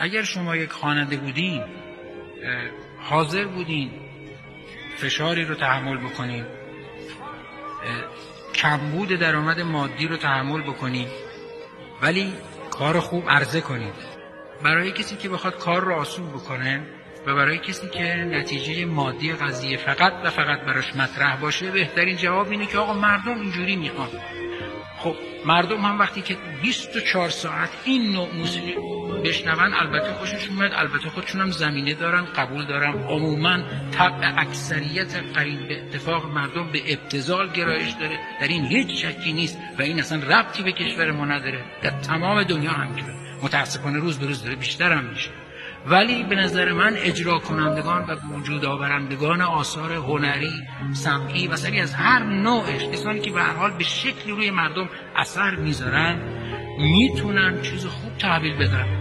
اگر شما یک خواننده بودین حاضر بودین فشاری رو تحمل بکنین کمبود درآمد مادی رو تحمل بکنین ولی کار خوب عرضه کنید برای کسی که بخواد کار رو آسون بکنه و برای کسی که نتیجه مادی قضیه فقط و فقط براش مطرح باشه بهترین جواب اینه که آقا مردم اینجوری می‌خوان. خب مردم هم وقتی که 24 ساعت این نوع موسیقی بشنون البته خوششون میاد البته خودشون هم زمینه دارن قبول دارن. عموما طبع اکثریت قریب به اتفاق مردم به ابتزال گرایش داره. در این هیچ شکی نیست و این اصلا ربطی به کشور ما نداره. در تمام دنیا همینجوره متاسفانه روز به روز داره بیشتر هم میشه. ولی به نظر من اجرا کنندگان و وجود آورندگان آثار هنری سمعی و سری از هر نوعش کسانی که به هر حال به شکلی روی مردم اثر می‌ذارن می‌تونن چیز خوب تحویل بدن.